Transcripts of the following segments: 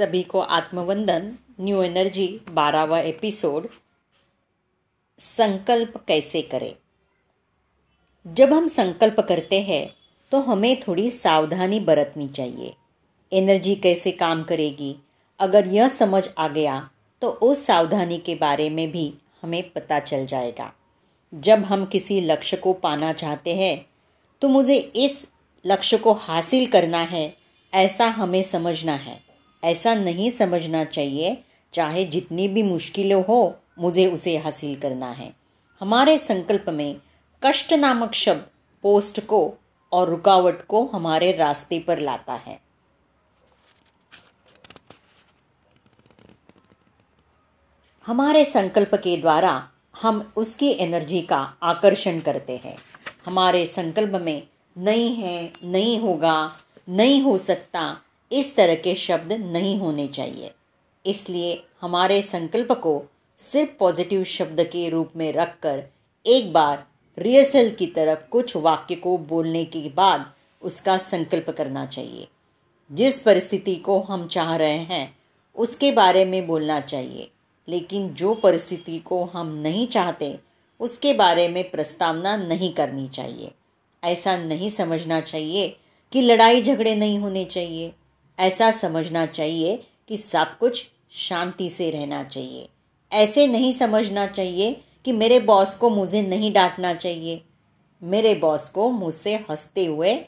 सभी को आत्मवंदन न्यू एनर्जी बारहवा एपिसोड संकल्प कैसे करें? जब हम संकल्प करते हैं तो हमें थोड़ी सावधानी बरतनी चाहिए। एनर्जी कैसे काम करेगी? अगर यह समझ आ गया तो उस सावधानी के बारे में भी हमें पता चल जाएगा। जब हम किसी लक्ष्य को पाना चाहते हैं तो मुझे इस लक्ष्य को हासिल करना है, ऐसा हमें समझना है। ऐसा नहीं समझना चाहिए। चाहे जितनी भी मुश्किलें हो, मुझे उसे हासिल करना है। हमारे संकल्प में कष्ट नामक शब्द पोस्ट को और रुकावट को हमारे रास्ते पर लाता है। हमारे संकल्प के द्वारा हम उसकी एनर्जी का आकर्षण करते हैं। हमारे संकल्प में नहीं है, नहीं होगा, नहीं हो सकता इस तरह के शब्द नहीं होने चाहिए। इसलिए हमारे संकल्प को सिर्फ़ पॉजिटिव शब्द के रूप में रखकर एक बार रिहर्सल की तरह कुछ वाक्य को बोलने के बाद उसका संकल्प करना चाहिए। जिस परिस्थिति को हम चाह रहे हैं, उसके बारे में बोलना चाहिए। लेकिन जो परिस्थिति को हम नहीं चाहते, उसके बारे में प्रस्तावना नहीं करनी चाहिए। ऐसा नहीं समझना चाहिए कि लड़ाई झगड़े नहीं होने चाहिए। ऐसा समझना चाहिए कि सब कुछ शांति से रहना चाहिए। ऐसे नहीं समझना चाहिए कि मेरे बॉस को मुझे नहीं डांटना चाहिए। मेरे बॉस को मुझसे हँसते हुए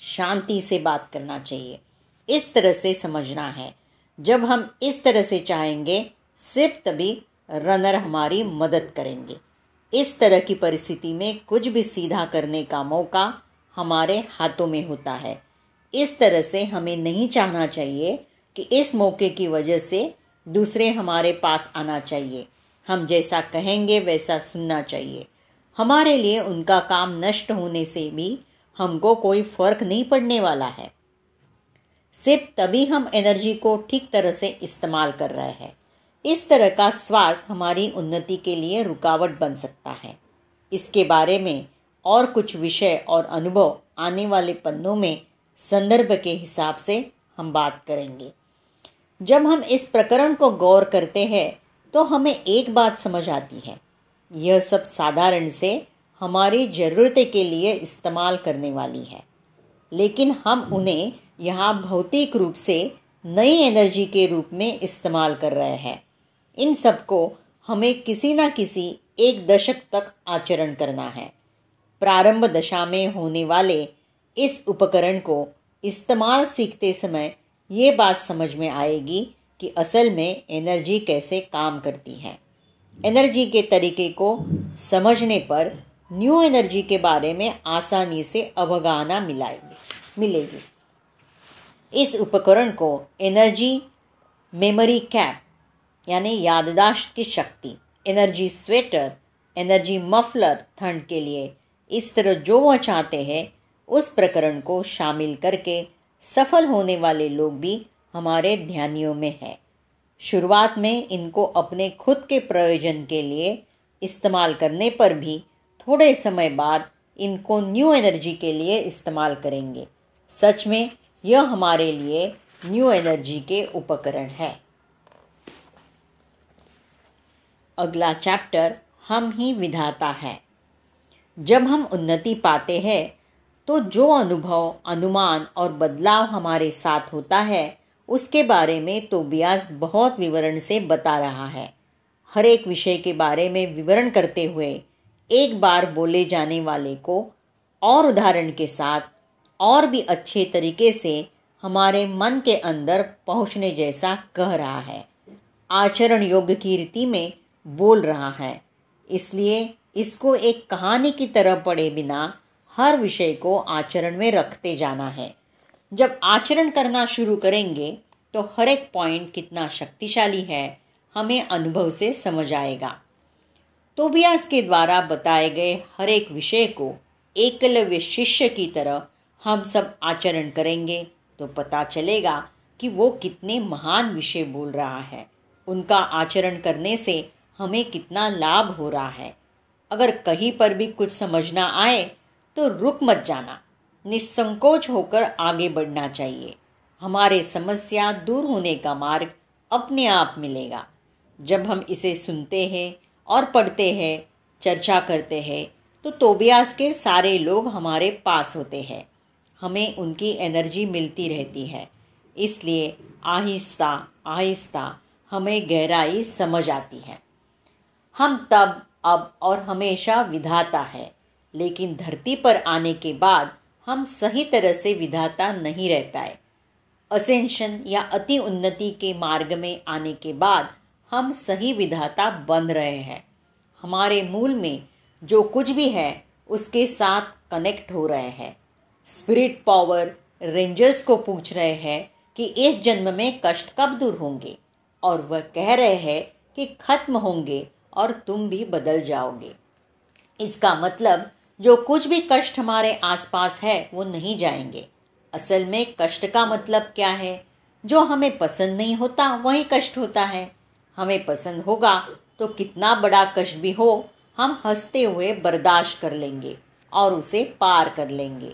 शांति से बात करना चाहिए। इस तरह से समझना है। जब हम इस तरह से चाहेंगे, सिर्फ़ तभी रनर हमारी मदद करेंगे। इस तरह की परिस्थिति में कुछ भी सीधा करने का मौका हमारे हाथों में होता है। इस तरह से हमें नहीं चाहना चाहिए कि इस मौके की वजह से दूसरे हमारे पास आना चाहिए। हम जैसा कहेंगे वैसा सुनना चाहिए। हमारे लिए उनका काम नष्ट होने से भी हमको कोई फ़र्क नहीं पड़ने वाला है। सिर्फ़ तभी हम एनर्जी को ठीक तरह से इस्तेमाल कर रहे हैं। इस तरह का स्वार्थ हमारी उन्नति के लिए रुकावट बन सकता है। इसके बारे में और कुछ विषय और अनुभव आने वाले पन्नों में संदर्भ के हिसाब से हम बात करेंगे। जब हम इस प्रकरण को गौर करते हैं तो हमें एक बात समझ आती है। यह सब साधारण से हमारी ज़रूरत के लिए इस्तेमाल करने वाली है। लेकिन हम उन्हें यहाँ भौतिक रूप से नई एनर्जी के रूप में इस्तेमाल कर रहे हैं। इन सबको हमें किसी न किसी एक दशक तक आचरण करना है। प्रारंभ दशा में होने वाले इस उपकरण को इस्तेमाल सीखते समय ये बात समझ में आएगी कि असल में एनर्जी कैसे काम करती है। एनर्जी के तरीके को समझने पर न्यू एनर्जी के बारे में आसानी से अवगाहना मिलाएगी, मिलेगी। इस उपकरण को एनर्जी मेमोरी कैप, यानी याददाश्त की शक्ति, एनर्जी स्वेटर, एनर्जी मफलर, ठंड के लिए इस तरह जो वह चाहते हैं उस प्रकरण को शामिल करके सफल होने वाले लोग भी हमारे ध्यानियों में हैं। शुरुआत में इनको अपने खुद के प्रयोजन के लिए इस्तेमाल करने पर भी थोड़े समय बाद इनको न्यू एनर्जी के लिए इस्तेमाल करेंगे। सच में, यह हमारे लिए न्यू एनर्जी के उपकरण है। अगला चैप्टर, हम ही विधाता है। जब हम उन्नति पाते हैं तो जो अनुभव, अनुमान और बदलाव हमारे साथ होता है, उसके बारे में तो ब्यास बहुत विवरण से बता रहा है। हर एक विषय के बारे में विवरण करते हुए एक बार बोले जाने वाले को और उदाहरण के साथ और भी अच्छे तरीके से हमारे मन के अंदर पहुँचने जैसा कह रहा है। आचरण योग्य की रीति में बोल रहा है। इसलिए इसको एक कहानी की तरह पढ़े बिना हर विषय को आचरण में रखते जाना है। जब आचरण करना शुरू करेंगे तो हर एक पॉइंट कितना शक्तिशाली है, हमें अनुभव से समझ आएगा। तोबियास के द्वारा बताए गए हर एक विषय को एकलव्य शिष्य की तरह हम सब आचरण करेंगे तो पता चलेगा कि वो कितने महान विषय बोल रहा है। उनका आचरण करने से हमें कितना लाभ हो रहा है। अगर कहीं पर भी कुछ समझना आए तो रुक मत जाना। निसंकोच होकर आगे बढ़ना चाहिए। हमारे समस्या दूर होने का मार्ग अपने आप मिलेगा। जब हम इसे सुनते हैं और पढ़ते हैं, चर्चा करते हैं तो तोबियास के सारे लोग हमारे पास होते हैं। हमें उनकी एनर्जी मिलती रहती है। इसलिए आहिस्ता आहिस्ता हमें गहराई समझ आती है। हम तब, अब और हमेशा विधाता है। लेकिन धरती पर आने के बाद हम सही तरह से विधाता नहीं रह पाए। असेंशन या अति उन्नति के मार्ग में आने के बाद हम सही विधाता बन रहे हैं। हमारे मूल में जो कुछ भी है, उसके साथ कनेक्ट हो रहे हैं। स्पिरिट पावर रेंजर्स को पूछ रहे हैं कि इस जन्म में कष्ट कब दूर होंगे और वह कह रहे हैं कि खत्म होंगे और तुम भी बदल जाओगे। इसका मतलब जो कुछ भी कष्ट हमारे आसपास है, वो नहीं जाएँगे। असल में कष्ट का मतलब क्या है? जो हमें पसंद नहीं होता, वही कष्ट होता है। हमें पसंद होगा तो कितना बड़ा कष्ट भी हो, हम हँसते हुए बर्दाश्त कर लेंगे और उसे पार कर लेंगे।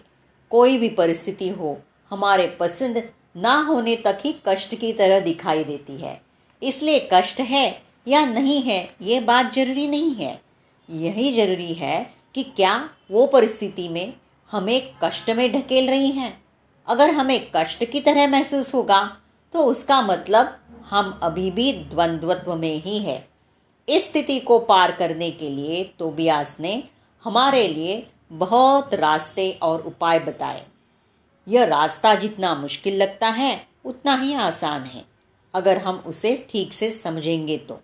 कोई भी परिस्थिति हो, हमारे पसंद ना होने तक ही कष्ट की तरह दिखाई देती है। इसलिए कष्ट है या नहीं है, ये बात ज़रूरी नहीं है। यही ज़रूरी है कि क्या वो परिस्थिति में हमें कष्ट में ढकेल रही हैं? अगर हमें कष्ट की तरह महसूस होगा तो उसका मतलब हम अभी भी द्वंद्वत्व में ही है। इस स्थिति को पार करने के लिए तोबियास ने हमारे लिए बहुत रास्ते और उपाय बताए। यह रास्ता जितना मुश्किल लगता है, उतना ही आसान है, अगर हम उसे ठीक से समझेंगे तो।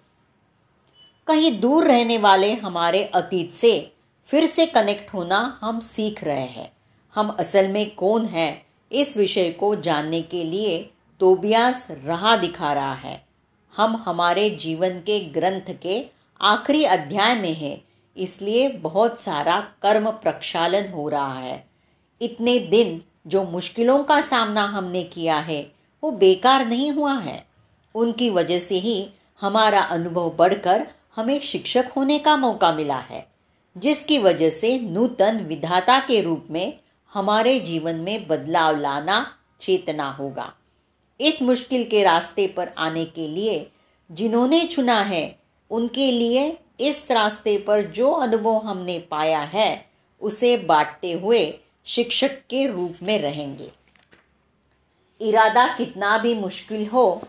कहीं दूर रहने वाले हमारे अतीत से फिर से कनेक्ट होना हम सीख रहे हैं। हम असल में कौन हैं? इस विषय को जानने के लिए तोबियास राह दिखा रहा है। हम हमारे जीवन के ग्रंथ के आखिरी अध्याय में हैं, इसलिए बहुत सारा कर्म प्रक्षालन हो रहा है। इतने दिन जो मुश्किलों का सामना हमने किया है, वो बेकार नहीं हुआ है। उनकी वजह से ही हमारा अनुभव बढ़कर हमें शिक्षक होने का मौका मिला है। जिसकी वजह से नूतन विधाता के रूप में हमारे जीवन में बदलाव लाना चेतना होगा। इस मुश्किल के रास्ते पर आने के लिए जिन्होंने चुना है, उनके लिए इस रास्ते पर जो अनुभव हमने पाया है, उसे बांटते हुए शिक्षक के रूप में रहेंगे। इरादा कितना भी मुश्किल हो,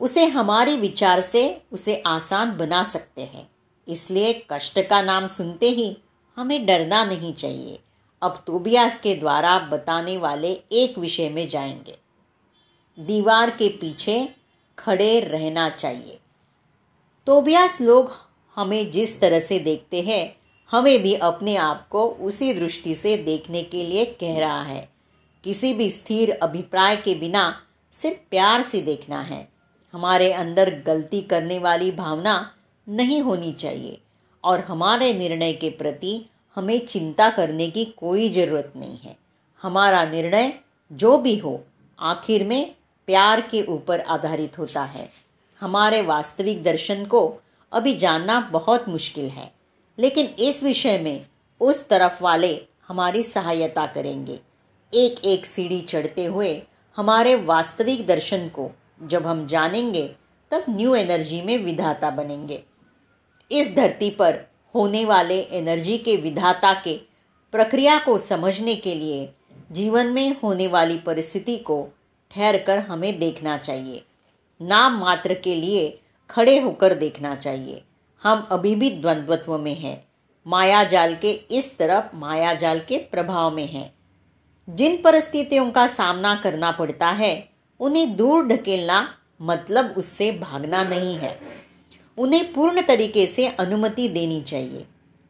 उसे हमारे विचार से उसे आसान बना सकते हैं। इसलिए कष्ट का नाम सुनते ही हमें डरना नहीं चाहिए। अब तोबियास के द्वारा बताने वाले एक विषय में जाएँगे। दीवार के पीछे खड़े रहना चाहिए। तोबियास लोग हमें जिस तरह से देखते हैं, हमें भी अपने आप को उसी दृष्टि से देखने के लिए कह रहा है। किसी भी स्थिर अभिप्राय के बिना सिर्फ़ प्यार से देखना है। हमारे अंदर गलती करने वाली भावना नहीं होनी चाहिए और हमारे निर्णय के प्रति हमें चिंता करने की कोई ज़रूरत नहीं है। हमारा निर्णय जो भी हो, आखिर में प्यार के ऊपर आधारित होता है। हमारे वास्तविक दर्शन को अभी जानना बहुत मुश्किल है, लेकिन इस विषय में उस तरफ़ वाले हमारी सहायता करेंगे। एक एक सीढ़ी चढ़ते हुए हमारे वास्तविक दर्शन को जब हम जानेंगे, तब न्यू एनर्जी में विधाता बनेंगे। इस धरती पर होने वाले एनर्जी के विधाता के प्रक्रिया को समझने के लिए जीवन में होने वाली परिस्थिति को ठहर कर हमें देखना चाहिए। नाम मात्र के लिए खड़े होकर देखना चाहिए। हम अभी भी द्वंद्वत्व में हैं। माया जाल के इस तरफ़ माया जाल के प्रभाव में हैं। जिन परिस्थितियों का सामना करना पड़ता है, उन्हें दूर ढकेलना मतलब उससे भागना नहीं है। उन्हें पूर्ण तरीके से अनुमति देनी चाहिए।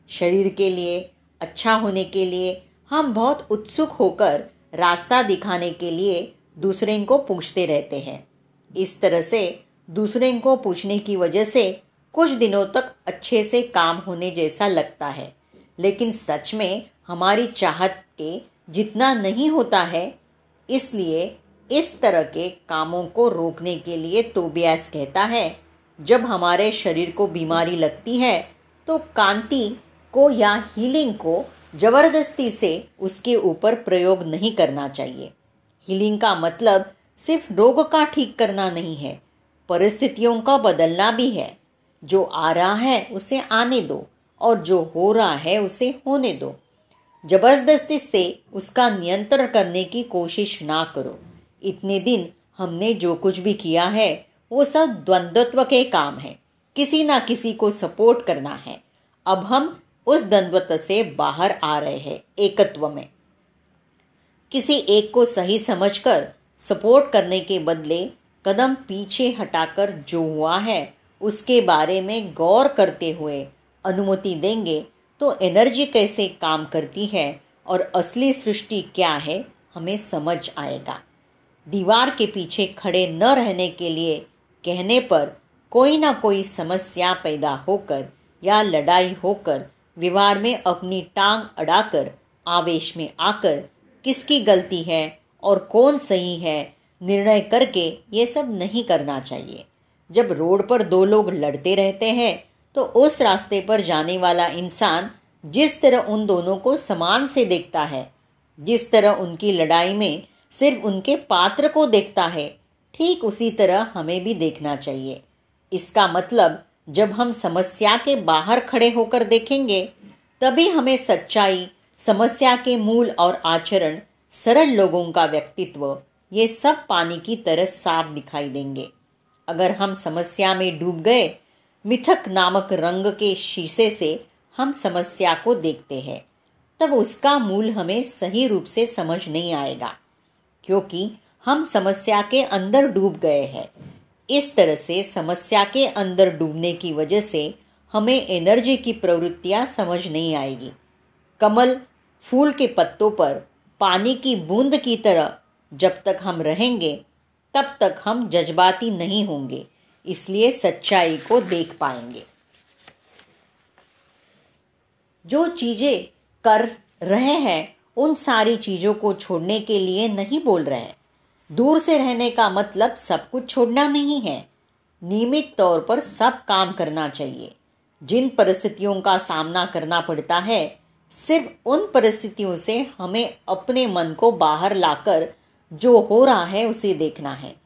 शरीर के लिए अच्छा होने के लिए, हम बहुत उत्सुक होकर रास्ता दिखाने के लिए दूसरे को पूछते रहते हैं। इस तरह से दूसरे को पूछने की वजह से कुछ दिनों तक अच्छे से काम होने जैसा लगता है। लेकिन सच में हमारी चाहत के जितना नहीं होता है, इसलिए इस तरह के कामों को रोकने के लिए तोबियास कहता है जब हमारे शरीर को बीमारी लगती है तो कांति को या हीलिंग को ज़बरदस्ती से उसके ऊपर प्रयोग नहीं करना चाहिए। हीलिंग का मतलब सिर्फ़ रोग का ठीक करना नहीं है, परिस्थितियों का बदलना भी है। जो आ रहा है, उसे आने दो, और जो हो रहा है, उसे होने दो। ज़बरदस्ती से उसका नियंत्रण करने की कोशिश ना करो। इतने दिन हमने जो कुछ भी किया है वो सब द्वंद्वत्व के काम है। किसी ना किसी को सपोर्ट करना है। अब हम उस द्वंद्वत्व से बाहर आ रहे हैं, एकत्व में। किसी एक को सही समझकर सपोर्ट करने के बदले कदम पीछे हटाकर जो हुआ है, उसके बारे में गौर करते हुए अनुमति देंगे तो एनर्जी कैसे काम करती है और असली सृष्टि क्या है, हमें समझ आएगा। दीवार के पीछे खड़े न रहने के लिए कहने पर कोई ना कोई समस्या पैदा होकर या लड़ाई होकर व्यवहार में अपनी टांग अड़ाकर आवेश में आकर किसकी गलती है और कौन सही है, निर्णय करके ये सब नहीं करना चाहिए। जब रोड पर दो लोग लड़ते रहते हैं तो उस रास्ते पर जाने वाला इंसान जिस तरह उन दोनों को समान से देखता है, जिस तरह उनकी लड़ाई में सिर्फ़ उनके पात्र को देखता है ठीक उसी तरह हमें भी देखना चाहिए। इसका मतलब जब हम समस्या के बाहर खड़े होकर देखेंगे, तभी हमें सच्चाई, समस्या के मूल और आचरण, सरल लोगों का व्यक्तित्व, ये सब पानी की तरह साफ़ दिखाई देंगे। अगर हम समस्या में डूब गए, मिथक नामक रंग के शीशे से हम समस्या को देखते हैं, तब उसका मूल हमें सही रूप से समझ नहीं आएगा, क्योंकि हम समस्या के अंदर डूब गए हैं। इस तरह से समस्या के अंदर डूबने की वजह से हमें एनर्जी की प्रवृत्तियाँ समझ नहीं आएगी। कमल फूल के पत्तों पर पानी की बूंद की तरह जब तक हम रहेंगे, तब तक हम जज्बाती नहीं होंगे, इसलिए सच्चाई को देख पाएँगे। जो चीज़ें कर रहे हैं, उन सारी चीज़ों को छोड़ने के लिए नहीं बोल रहे हैं। दूर से रहने का मतलब सब कुछ छोड़ना नहीं है। नियमित तौर पर सब काम करना चाहिए। जिन परिस्थितियों का सामना करना पड़ता है, सिर्फ़ उन परिस्थितियों से हमें अपने मन को बाहर लाकर जो हो रहा है उसे देखना है।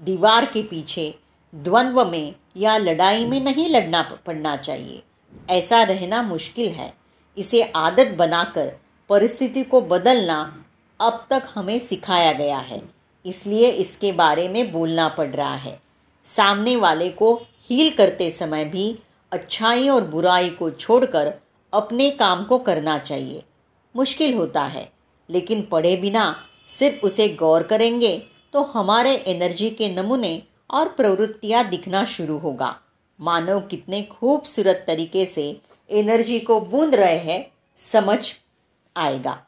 दीवार के पीछे, द्वंद्व में या लड़ाई में नहीं लड़ना पड़ना चाहिए। ऐसा रहना मुश्किल है। इसे आदत बनाकर परिस्थिति को बदलना अब तक हमें सिखाया गया है। इसलिए इसके बारे में बोलना पड़ रहा है। सामने वाले को हील करते समय भी अच्छाई और बुराई को छोड़कर अपने काम को करना चाहिए। मुश्किल होता है, लेकिन पढ़े बिना सिर्फ़ उसे गौर करेंगे तो हमारे एनर्जी के नमूने और प्रवृत्तियाँ दिखना शुरू होगा। मानव कितने खूबसूरत तरीके से एनर्जी को बूंद रहे हैं, समझ आएगा।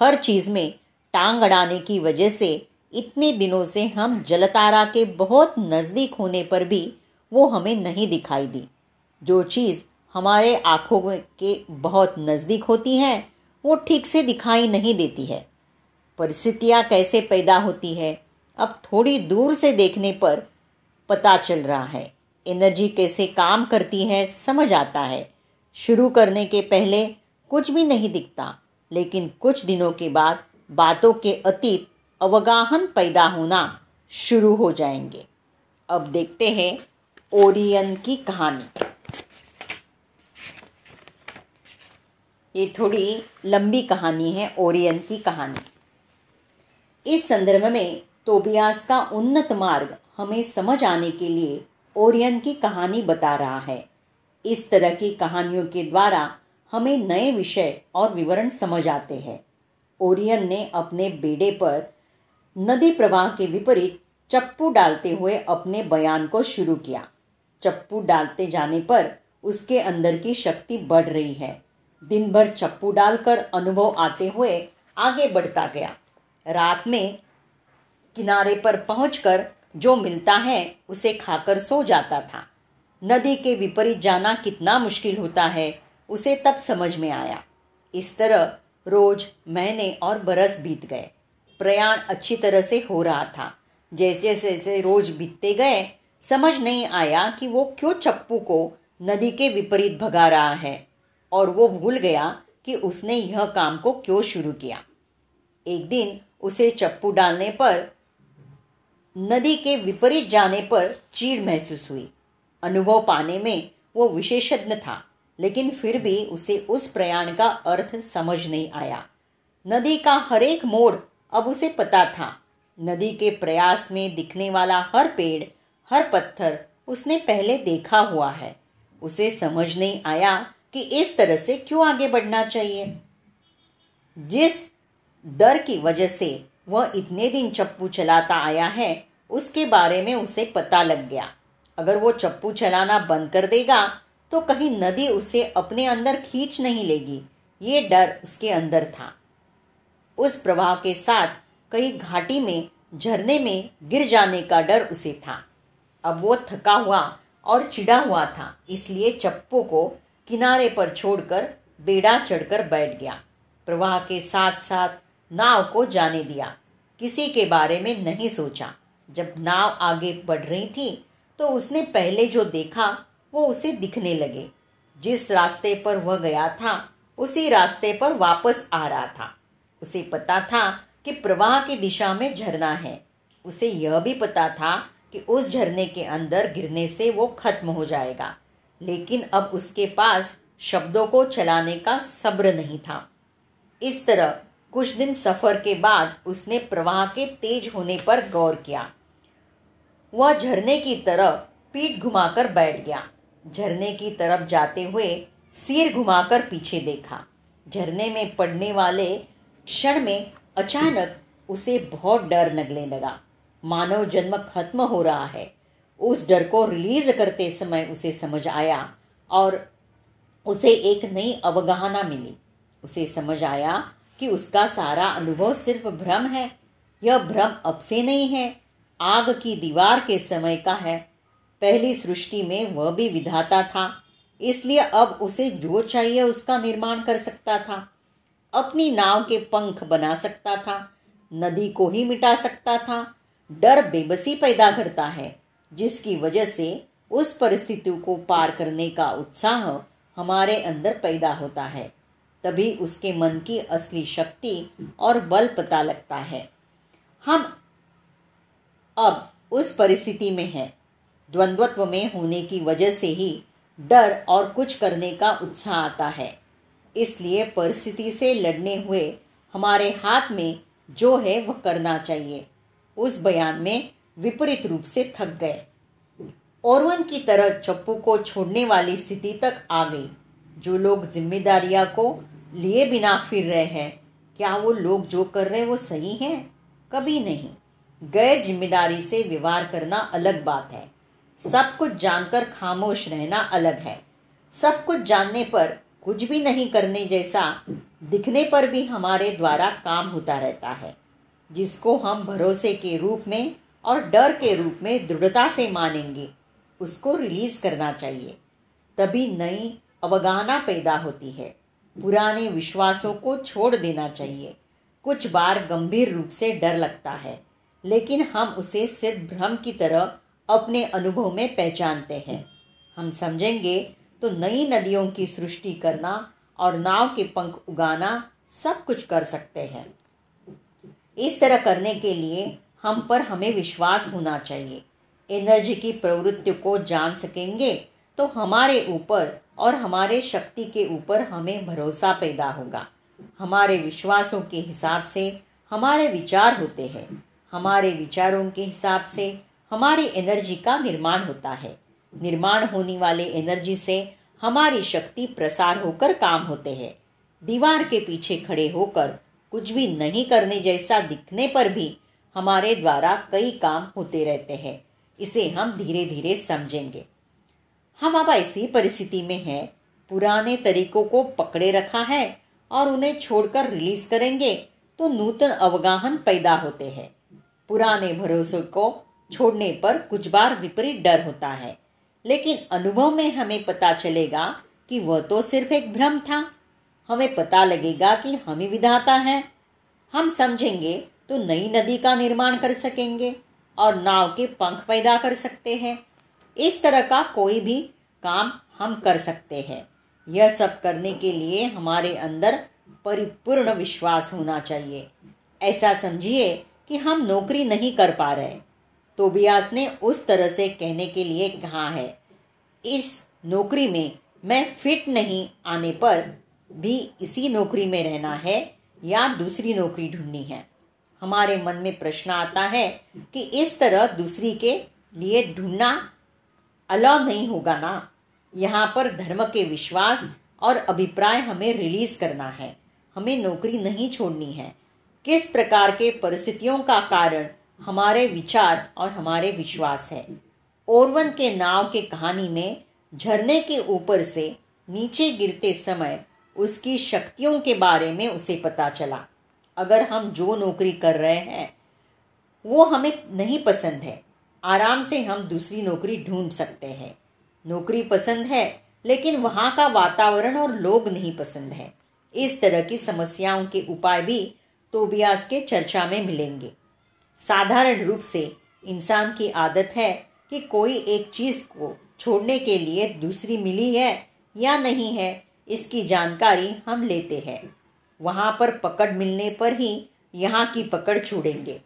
हर चीज़ में टांग अड़ाने की वजह से इतने दिनों से हम जलतारा के बहुत नज़दीक होने पर भी वो हमें नहीं दिखाई दी। जो चीज़ हमारे आँखों के बहुत नज़दीक होती है, वो ठीक से दिखाई नहीं देती है। परिस्थितियाँ कैसे पैदा होती है, अब थोड़ी दूर से देखने पर पता चल रहा है। एनर्जी कैसे काम करती है, समझ आता है। शुरू करने के पहले कुछ भी नहीं दिखता, लेकिन कुछ दिनों के बाद बातों के अतीत अवगाहन पैदा होना शुरू हो जाएँगे। अब देखते हैं ओरियन की कहानी। ये थोड़ी लंबी कहानी है, ओरियन की कहानी। इस संदर्भ में तोबियास का उन्नत मार्ग हमें समझ आने के लिए ओरियन की कहानी बता रहा है। इस तरह की कहानियों के द्वारा हमें नए विषय और विवरण समझ आते हैं। ओरियन ने अपने बेड़े पर नदी प्रवाह के विपरीत चप्पू डालते हुए अपने बयान को शुरू किया। चप्पू डालते जाने पर उसके अंदर की शक्ति बढ़ रही है। दिन भर चप्पू डालकर अनुभव आते हुए आगे बढ़ता गया। रात में किनारे पर पहुंचकर जो मिलता है, उसे खाकर सो जाता था। नदी के विपरीत जाना कितना मुश्किल होता है, उसे तब समझ में आया। इस तरह रोज महीने और बरस बीत गए। प्रयाण अच्छी तरह से हो रहा था। जैसे जैसे रोज बीतते गए, समझ नहीं आया कि वो क्यों चप्पू को नदी के विपरीत भगा रहा है और वो भूल गया कि उसने यह काम को क्यों शुरू किया। एक दिन उसे चप्पू डालने पर, नदी के विपरीत जाने पर चीड़ महसूस हुई। अनुभव पाने में वो विशेषज्ञ था, लेकिन फिर भी उसे उस प्रयाण का अर्थ समझ नहीं आया। नदी का हर एक मोड़ अब उसे पता था। नदी के प्रयास में दिखने वाला हर पेड़, हर पत्थर उसने पहले देखा हुआ है। उसे समझ नहीं आया कि इस तरह से क्यों आगे बढ़ना चाहिए। जिस डर की वजह से वह इतने दिन चप्पू चलाता आया है, उसके बारे में उसे पता लग गया। अगर वो चप्पू चलाना बंद कर देगा तो कहीं नदी उसे अपने अंदर खींच नहीं लेगी। ये डर उसके अंदर था। उस प्रवाह के साथ कहीं घाटी में, झरने में गिर जाने का डर उसे था। अब वो थका हुआ और चिड़ा हुआ था, इसलिए चप्पू को किनारे पर छोड़कर बेड़ा चढ़कर बैठ गया। प्रवाह के साथ साथ नाव को जाने दिया। किसी के बारे में नहीं सोचा। जब नाव आगे बढ़ रही थी तो उसने पहले जो देखा, वो उसे दिखने लगे। जिस रास्ते पर वह गया था, उसी रास्ते पर वापस आ रहा था। उसे पता था कि प्रवाह की दिशा में झरना है। उसे यह भी पता था कि उस झरने के अंदर गिरने से वो खत्म हो जाएगा। लेकिन अब उसके पास शब्दों को चलाने का सब्र नहीं था। इस तरह कुछ दिन सफ़र के बाद उसने प्रवाह के तेज होने पर गौर किया। वह झरने की तरफ़ पीठ घुमाकर बैठ गया। झरने की तरफ़ जाते हुए सिर घुमाकर पीछे देखा। झरने में पड़ने वाले क्षण में अचानक उसे बहुत डर लगने लगा। मानव जन्म खत्म हो रहा है। उस डर को रिलीज़ करते समय उसे समझ आया और उसे एक नई अवगाहना मिली। उसे समझ आया कि उसका सारा अनुभव सिर्फ़ भ्रम है। यह भ्रम अब से नहीं है। आग की दीवार के समय का है। पहली सृष्टि में वह भी विधाता था, इसलिए अब उसे जो चाहिए उसका निर्माण कर सकता था। अपनी नाव के पंख बना सकता था, नदी को ही मिटा सकता था। डर बेबसी पैदा करता है, जिसकी वजह से उस परिस्थिति को पार करने का उत्साह हमारे अंदर पैदा होता है। तभी उसके मन की असली शक्ति और बल पता लगता है। हम अब उस परिस्थिति में हैं। द्वंद्वत्व में होने की वजह से ही डर और कुछ करने का उत्साह आता है। इसलिए परिस्थिति से लड़ने हुए हमारे हाथ में जो है वह करना चाहिए। उस बयान में विपरीत रूप से थक गए। औरवन की तरह चप्पू को छोड़ने वाली स्थिति तक आ गई। जो लोग जिम्मेदारियाँ को लिए बिना फिर रहे हैं, क्या वो लोग जो कर रहे हैं वो सही है? कभी नहीं। गैर ज़िम्मेदारी से व्यवहार करना अलग बात है। सब कुछ जानकर खामोश रहना अलग है। सब कुछ जानने पर कुछ भी नहीं करने जैसा दिखने पर भी हमारे द्वारा काम होता रहता है, जिसको हम भरोसे के रूप में और डर के रूप में दृढ़ता से मानेंगे, उसको रिलीज़ करना चाहिए। तभी नई अवगाहना पैदा होती है। पुराने विश्वासों को छोड़ देना चाहिए। कुछ बार गंभीर रूप से डर लगता है, लेकिन हम उसे सिर्फ़ भ्रम की तरह अपने अनुभव में पहचानते हैं। हम समझेंगे तो नई नदियों की सृष्टि करना और नाव के पंख उगाना सब कुछ कर सकते हैं। इस तरह करने के लिए हम पर हमें विश्वास होना चाहिए। एनर्जी की प्रवृत्ति को जान सकेंगे तो हमारे ऊपर और हमारे शक्ति के ऊपर हमें भरोसा पैदा होगा। हमारे विश्वासों के हिसाब से हमारे विचार होते हैं। हमारे विचारों के हिसाब से हमारी एनर्जी का निर्माण होता है। निर्माण होने वाले एनर्जी से हमारी शक्ति प्रसार होकर काम होते हैं। दीवार के पीछे खड़े होकर कुछ भी नहीं करने जैसा दिखने पर भी हमारे द्वारा कई काम होते रहते हैं। इसे हम धीरे धीरे समझेंगे। हम अब ऐसी परिस्थिति में हैं। पुराने तरीकों को पकड़े रखा है और उन्हें छोड़कर रिलीज़ करेंगे तो नूतन अवगाहन पैदा होते हैं। पुराने भरोसे को छोड़ने पर कुछ बार विपरीत डर होता है। लेकिन अनुभव में हमें पता चलेगा कि वह तो सिर्फ़ एक भ्रम था। हमें पता लगेगा कि हम ही विधाता हैं। हम समझेंगे तो नई नदी का निर्माण कर सकेंगे और नाव के पंख पैदा कर सकते हैं। इस तरह का कोई भी काम हम कर सकते हैं। यह सब करने के लिए हमारे अंदर परिपूर्ण विश्वास होना चाहिए। ऐसा समझिए कि हम नौकरी नहीं कर पा रहे। तोबियास ने उस तरह से कहने के लिए कहा है, इस नौकरी में मैं फिट नहीं आने पर भी इसी नौकरी में रहना है या दूसरी नौकरी ढूंढनी है। हमारे मन में प्रश्न आता है कि इस तरह दूसरी के लिए ढूंढना अलाव नहीं होगा ना? यहाँ पर धर्म के विश्वास और अभिप्राय हमें रिलीज़ करना है। हमें नौकरी नहीं छोड़नी है। किस प्रकार के परिस्थितियों का कारण हमारे विचार और हमारे विश्वास है। ओरवन के नाव के कहानी में झरने के ऊपर से नीचे गिरते समय उसकी शक्तियों के बारे में उसे पता चला। अगर हम जो नौकरी कर रहे हैं, वो हमें नहीं पसंद है। आराम से हम दूसरी नौकरी ढूंढ सकते हैं। नौकरी पसंद है, लेकिन वहाँ का वातावरण और लोग नहीं पसंद है। इस तरह की समस्याओं के उपाय भी तोबियास के चर्चा में मिलेंगे। साधारण रूप से इंसान की आदत है कि कोई एक चीज़ को छोड़ने के लिए दूसरी मिली है या नहीं है, इसकी जानकारी हम लेते हैं। वहाँ पर पकड़ मिलने पर ही यहाँ की पकड़ छोड़ेंगे।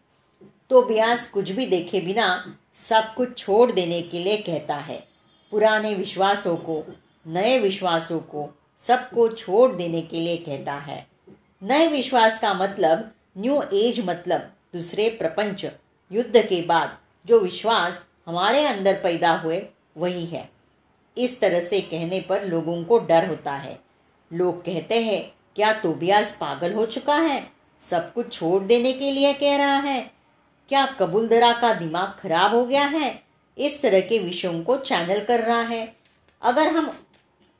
तो ब्यास कुछ भी देखे बिना सब कुछ छोड़ देने के लिए कहता है। पुराने विश्वासों को, नए विश्वासों को सबको छोड़ देने के लिए कहता है। नए विश्वास का मतलब न्यू एज मतलब दूसरे प्रपंच, युद्ध के बाद जो विश्वास हमारे अंदर पैदा हुए, वही है। इस तरह से कहने पर लोगों को डर होता है। लोग कहते हैं, क्या तोबियास पागल हो चुका है? सब कुछ छोड़ देने के लिए कह रहा है। क्या कबूलदरा का दिमाग खराब हो गया है? इस तरह के विषयों को चैनल कर रहा है। अगर हम,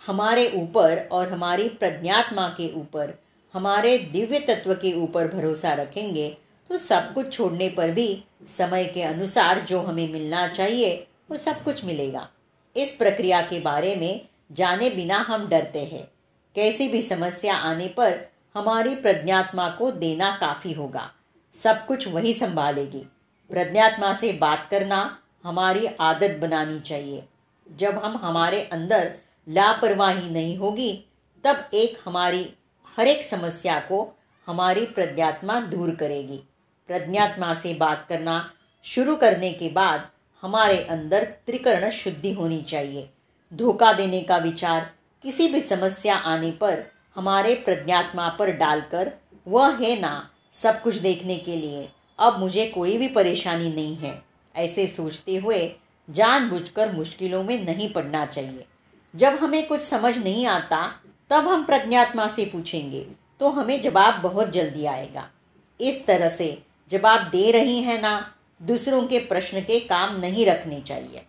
हमारे ऊपर और हमारी प्रज्ञात्मा के ऊपर, हमारे दिव्य तत्व के ऊपर भरोसा रखेंगे तो सब कुछ छोड़ने पर भी समय के अनुसार जो हमें मिलना चाहिए, वो सब कुछ मिलेगा। इस प्रक्रिया के बारे में जाने बिना हम डरते हैं। कैसी भी समस्या आने पर हमारी प्रज्ञात्मा को देना काफ़ी होगा। सब कुछ वही संभालेगी। प्रज्ञात्मा से बात करना हमारी आदत बनानी चाहिए। जब हम हमारे अंदर लापरवाही नहीं होगी, तब एक हमारी, हर एक समस्या को हमारी प्रज्ञात्मा दूर करेगी। प्रज्ञात्मा से बात करना शुरू करने के बाद हमारे अंदर त्रिकरण शुद्धि होनी चाहिए। धोखा देने का विचार किसी भी समस्या आने पर हमारे प्रज्ञात्मा पर डालकर, वह है ना, सब कुछ देखने के लिए, अब मुझे कोई भी परेशानी नहीं है। ऐसे सोचते हुए जानबूझकर मुश्किलों में नहीं पड़ना चाहिए। जब हमें कुछ समझ नहीं आता, तब हम प्रज्ञात्मा से पूछेंगे तो हमें जवाब बहुत जल्दी आएगा। इस तरह से जवाब दे रही है ना, दूसरों के प्रश्न के काम नहीं रखने चाहिए।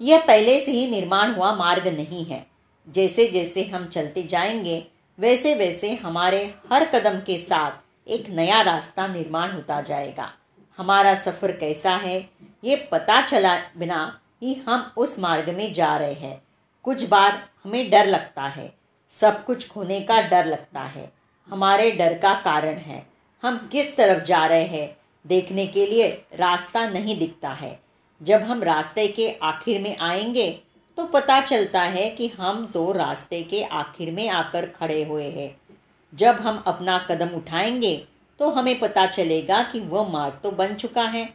यह पहले से ही निर्माण हुआ मार्ग नहीं है। जैसे जैसे हम चलते जाएँगे, वैसे वैसे हमारे हर कदम के साथ एक नया रास्ता निर्माण होता जाएगा। हमारा सफ़र कैसा है, ये पता चला बिना ही हम उस मार्ग में जा रहे हैं। कुछ बार हमें डर लगता है, सब कुछ खोने का डर लगता है। हमारे डर का कारण है। हम किस तरफ़ जा रहे हैं, देखने के लिए रास्ता नहीं दिखता है। जब हम रास्ते के आखिर में आएँगे तो पता चलता है कि हम तो रास्ते के आखिर में आकर खड़े हुए हैं। जब हम अपना कदम उठाएँगे तो हमें पता चलेगा कि वह मार्ग तो बन चुका है।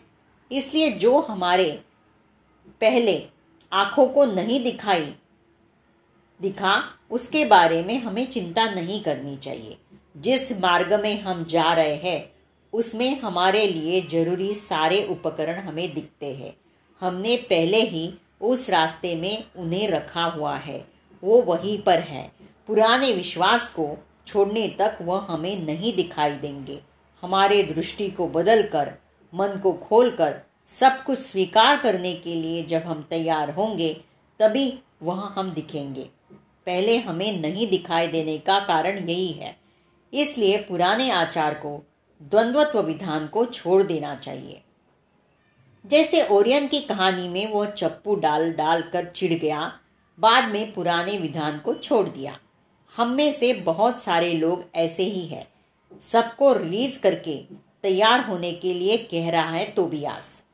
इसलिए जो हमारे पहले आँखों को नहीं दिखाई, दिखा, उसके बारे में हमें चिंता नहीं करनी चाहिए। जिस मार्ग में हम जा रहे हैं, उसमें हमारे लिए ज़रूरी सारे उपकरण हमें दिखते हैं। हमने पहले ही उस रास्ते में उन्हें रखा हुआ है। वो वहीं पर है। पुराने विश्वास को छोड़ने तक वह हमें नहीं दिखाई देंगे। हमारे दृष्टि को बदल कर मन को खोल कर सब कुछ स्वीकार करने के लिए जब हम तैयार होंगे, तभी वह हम दिखेंगे। पहले हमें नहीं दिखाई देने का कारण यही है। इसलिए पुराने आचार को, द्वंद्वत्व विधान को छोड़ देना चाहिए। जैसे ओरियन की कहानी में वह चप्पू डाल डाल कर चिढ़ गया, बाद में पुराने विधान को छोड़ दिया। हम में से बहुत सारे लोग ऐसे ही हैं। सबको रिलीज़ करके, तैयार होने के लिए कह रहा है तोबियास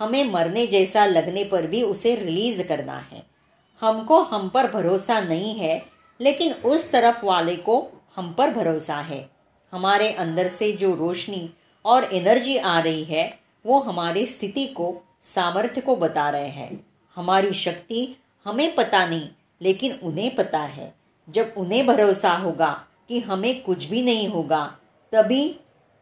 हमें मरने जैसा लगने पर भी उसे रिलीज़ करना है। हमको हम पर भरोसा नहीं है, लेकिन उस तरफ़ वाले को हम पर भरोसा है। हमारे अंदर से जो रोशनी और एनर्जी आ रही है, वो हमारी स्थिति को, सामर्थ्य को बता रहे हैं। हमारी शक्ति हमें पता नहीं, लेकिन उन्हें पता है। जब उन्हें भरोसा होगा कि हमें कुछ भी नहीं होगा, तभी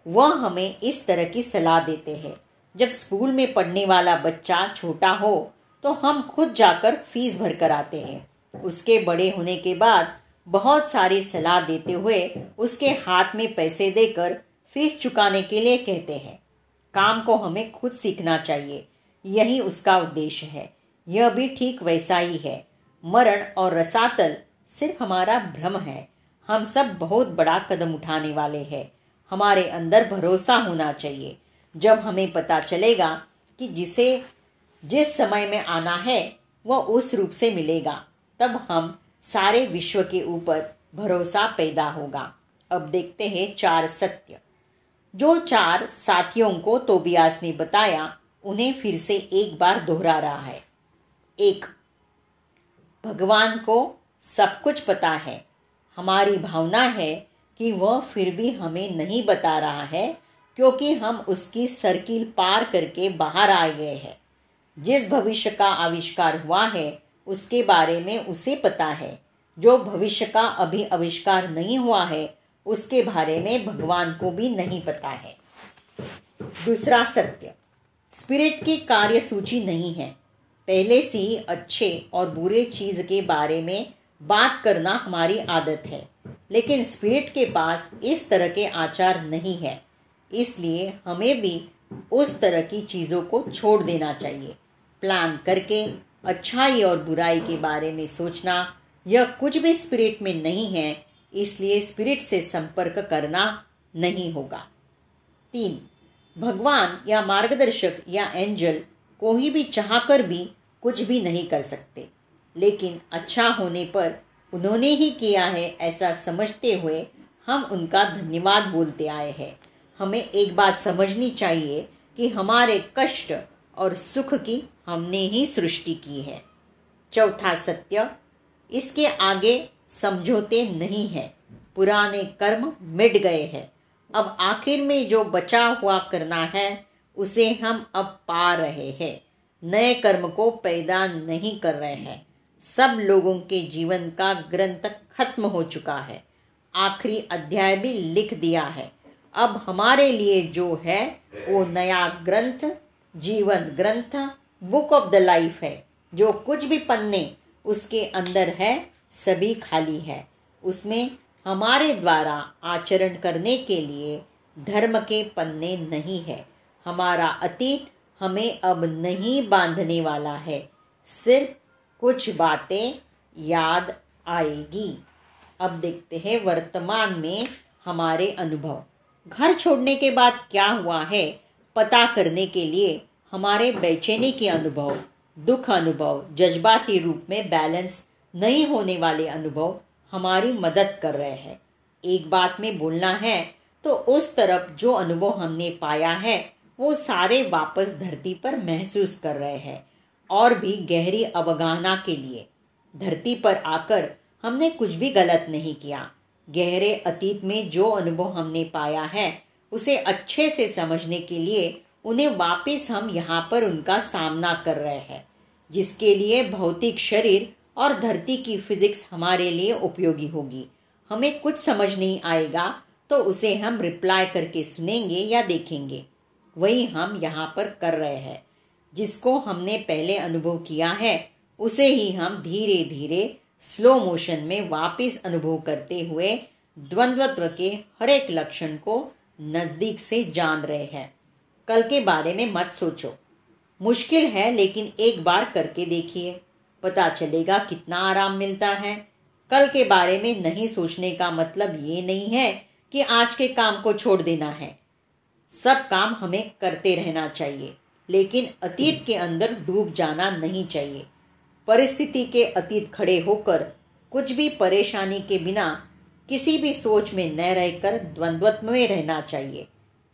वह हमें इस तरह की सलाह देते हैं। जब स्कूल में पढ़ने वाला बच्चा छोटा हो तो हम खुद जाकर फ़ीस भर कर आते हैं। उसके बड़े होने के बाद बहुत सारी सलाह देते हुए उसके हाथ में पैसे देकर फ़ीस चुकाने के लिए कहते हैं। काम को हमें खुद सीखना चाहिए। यही उसका उद्देश्य है। यह भी ठीक वैसा ही है। मरण और रसातल सिर्फ़ हमारा भ्रम है। हम सब बहुत बड़ा कदम उठाने वाले हैं। हमारे अंदर भरोसा होना चाहिए। जब हमें पता चलेगा कि जिसे, जिस समय में आना है, वह उस रूप से मिलेगा, तब हम सारे विश्व के ऊपर भरोसा पैदा होगा। अब देखते हैं चार सत्य। जो चार साथियों को तोबियास ने बताया, उन्हें फिर से एक बार दोहरा रहा है। एक, भगवान को सब कुछ पता है। हमारी भावना है कि वह फिर भी हमें नहीं बता रहा है, क्योंकि हम उसकी सर्किल पार करके बाहर आ गए हैं। जिस भविष्य का आविष्कार हुआ है उसके बारे में उसे पता है। जो भविष्य का अभी आविष्कार नहीं हुआ है, उसके बारे में भगवान को भी नहीं पता है। दूसरा सत्य। स्पिरिट की कार्य सूची नहीं है। पहले से ही अच्छे और बुरे चीज़ के बारे में बात करना हमारी आदत है। लेकिन स्पिरिट के पास इस तरह के आचार नहीं है। इसलिए हमें भी उस तरह की चीज़ों को छोड़ देना चाहिए। प्लान करके अच्छाई और बुराई के बारे में सोचना, यह कुछ भी स्पिरिट में नहीं है, इसलिए स्पिरिट से संपर्क करना नहीं होगा। तीन, भगवान या मार्गदर्शक या एंजल कोई भी चाहकर भी कुछ भी नहीं कर सकते, लेकिन अच्छा होने पर उन्होंने ही किया है ऐसा समझते हुए हम उनका धन्यवाद बोलते आए हैं। हमें एक बात समझनी चाहिए कि हमारे कष्ट और सुख की हमने ही सृष्टि की है। चौथा सत्य, इसके आगे समझौते नहीं है। पुराने कर्म मिट गए हैं। अब आखिर में जो बचा हुआ करना है, उसे हम अब पा रहे हैं। नए कर्म को पैदा नहीं कर रहे हैं। सब लोगों के जीवन का ग्रंथ खत्म हो चुका है। आखिरी अध्याय भी लिख दिया है। अब हमारे लिए जो है, वो नया ग्रंथ, जीवन ग्रंथ बुक ऑफ़ द लाइफ है। जो कुछ भी पन्ने उसके अंदर है, सभी खाली है। उसमें हमारे द्वारा आचरण करने के लिए धर्म के पन्ने नहीं है। हमारा अतीत हमें अब नहीं बांधने वाला है। सिर्फ़ कुछ बातें याद आएगी। अब देखते हैं वर्तमान में हमारे अनुभव। घर छोड़ने के बाद क्या हुआ है, पता करने के लिए हमारे बेचैनी के अनुभव, दुख अनुभव, जज्बाती रूप में बैलेंस नहीं होने वाले अनुभव हमारी मदद कर रहे हैं। एक बात में बोलना है तो उस तरफ़ जो अनुभव हमने पाया है, वो सारे वापस धरती पर महसूस कर रहे हैं। और भी गहरी अवगाहना के लिए। धरती पर आकर हमने कुछ भी गलत नहीं किया। गहरे अतीत में जो अनुभव हमने पाया है, उसे अच्छे से समझने के लिए उन्हें वापस हम यहाँ पर उनका सामना कर रहे हैं, जिसके लिए भौतिक शरीर और धरती की फिजिक्स हमारे लिए उपयोगी होगी। हमें कुछ समझ नहीं आएगा तो उसे हम रिप्लाई करके सुनेंगे या देखेंगे। वही हम यहाँ पर कर रहे हैं। जिसको हमने पहले अनुभव किया है, उसे ही हम धीरे धीरे स्लो मोशन में वापस अनुभव करते हुए द्वंद्वत्व के हर एक लक्षण को नज़दीक से जान रहे हैं। कल के बारे में मत सोचो। मुश्किल है, लेकिन एक बार करके देखिए। पता चलेगा कितना आराम मिलता है। कल के बारे में नहीं सोचने का मतलब ये नहीं है कि आज के काम को छोड़ देना है। सब काम हमें करते रहना चाहिए, लेकिन अतीत के अंदर डूब जाना नहीं चाहिए। परिस्थिति के अतीत खड़े होकर, कुछ भी परेशानी के बिना, किसी भी सोच में न रहकर, द्वंद्वत्व में रहना चाहिए।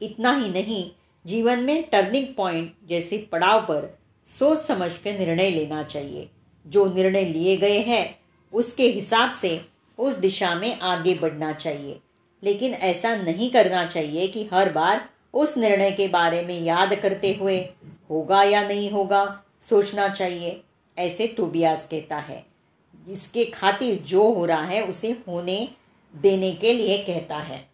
इतना ही नहीं जीवन में टर्निंग पॉइंट जैसे पड़ाव पर सोच समझ कर निर्णय लेना चाहिए। जो निर्णय लिए गए हैं, उसके हिसाब से उस दिशा में आगे बढ़ना चाहिए। लेकिन ऐसा नहीं करना चाहिए कि हर बार उस निर्णय के बारे में याद करते हुए होगा या नहीं होगा, सोचना चाहिए। ऐसे तोबियास कहता है। जिसके खातिर जो हो रहा है, उसे होने देने के लिए कहता है।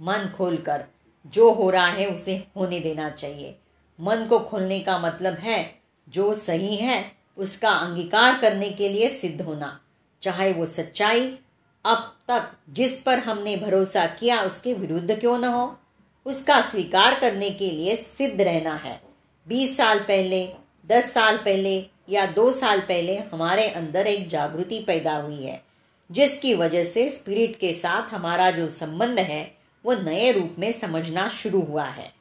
मन खोलकर जो हो रहा है उसे होने देना चाहिए। मन को खोलने का मतलब है, जो सही है, उसका अंगीकार करने के लिए सिद्ध होना। चाहे वो सच्चाई, अब तक जिस पर हमने भरोसा किया, उसके विरुद्ध क्यों न हो? उसका स्वीकार करने के लिए सिद्ध रहना है। बीस साल पहले, दस साल पहले या दो साल पहले हमारे अंदर एक जागृति पैदा हुई है, जिसकी वजह से स्पिरिट के साथ हमारा जो संबंध है वो नए रूप में समझना शुरू हुआ है।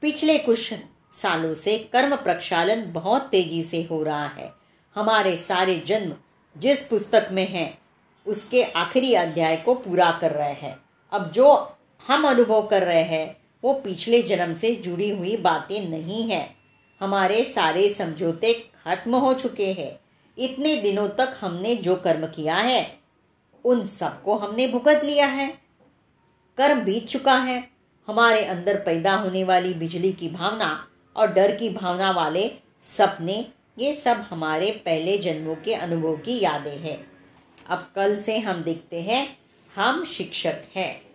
पिछले कुछ सालों से कर्म प्रक्षालन बहुत तेज़ी से हो रहा है। हमारे सारे जन्म जिस पुस्तक में हैं, उसके आखिरी अध्याय को पूरा कर रहे हैं। अब जो हम अनुभव कर रहे हैं, वो पिछले जन्म से जुड़ी हुई बातें नहीं है। हमारे सारे समझौते खत्म हो चुके हैं। इतने दिनों तक हमने जो कर्म किया है, उन सबको हमने भुगत लिया है। कर्म बीत चुका है। हमारे अंदर पैदा होने वाली बिजली की भावना और डर की भावना वाले सपने, ये सब हमारे पहले जन्मों के अनुभव की यादें हैं। अब कल से हम देखते हैं, हम शिक्षक हैं।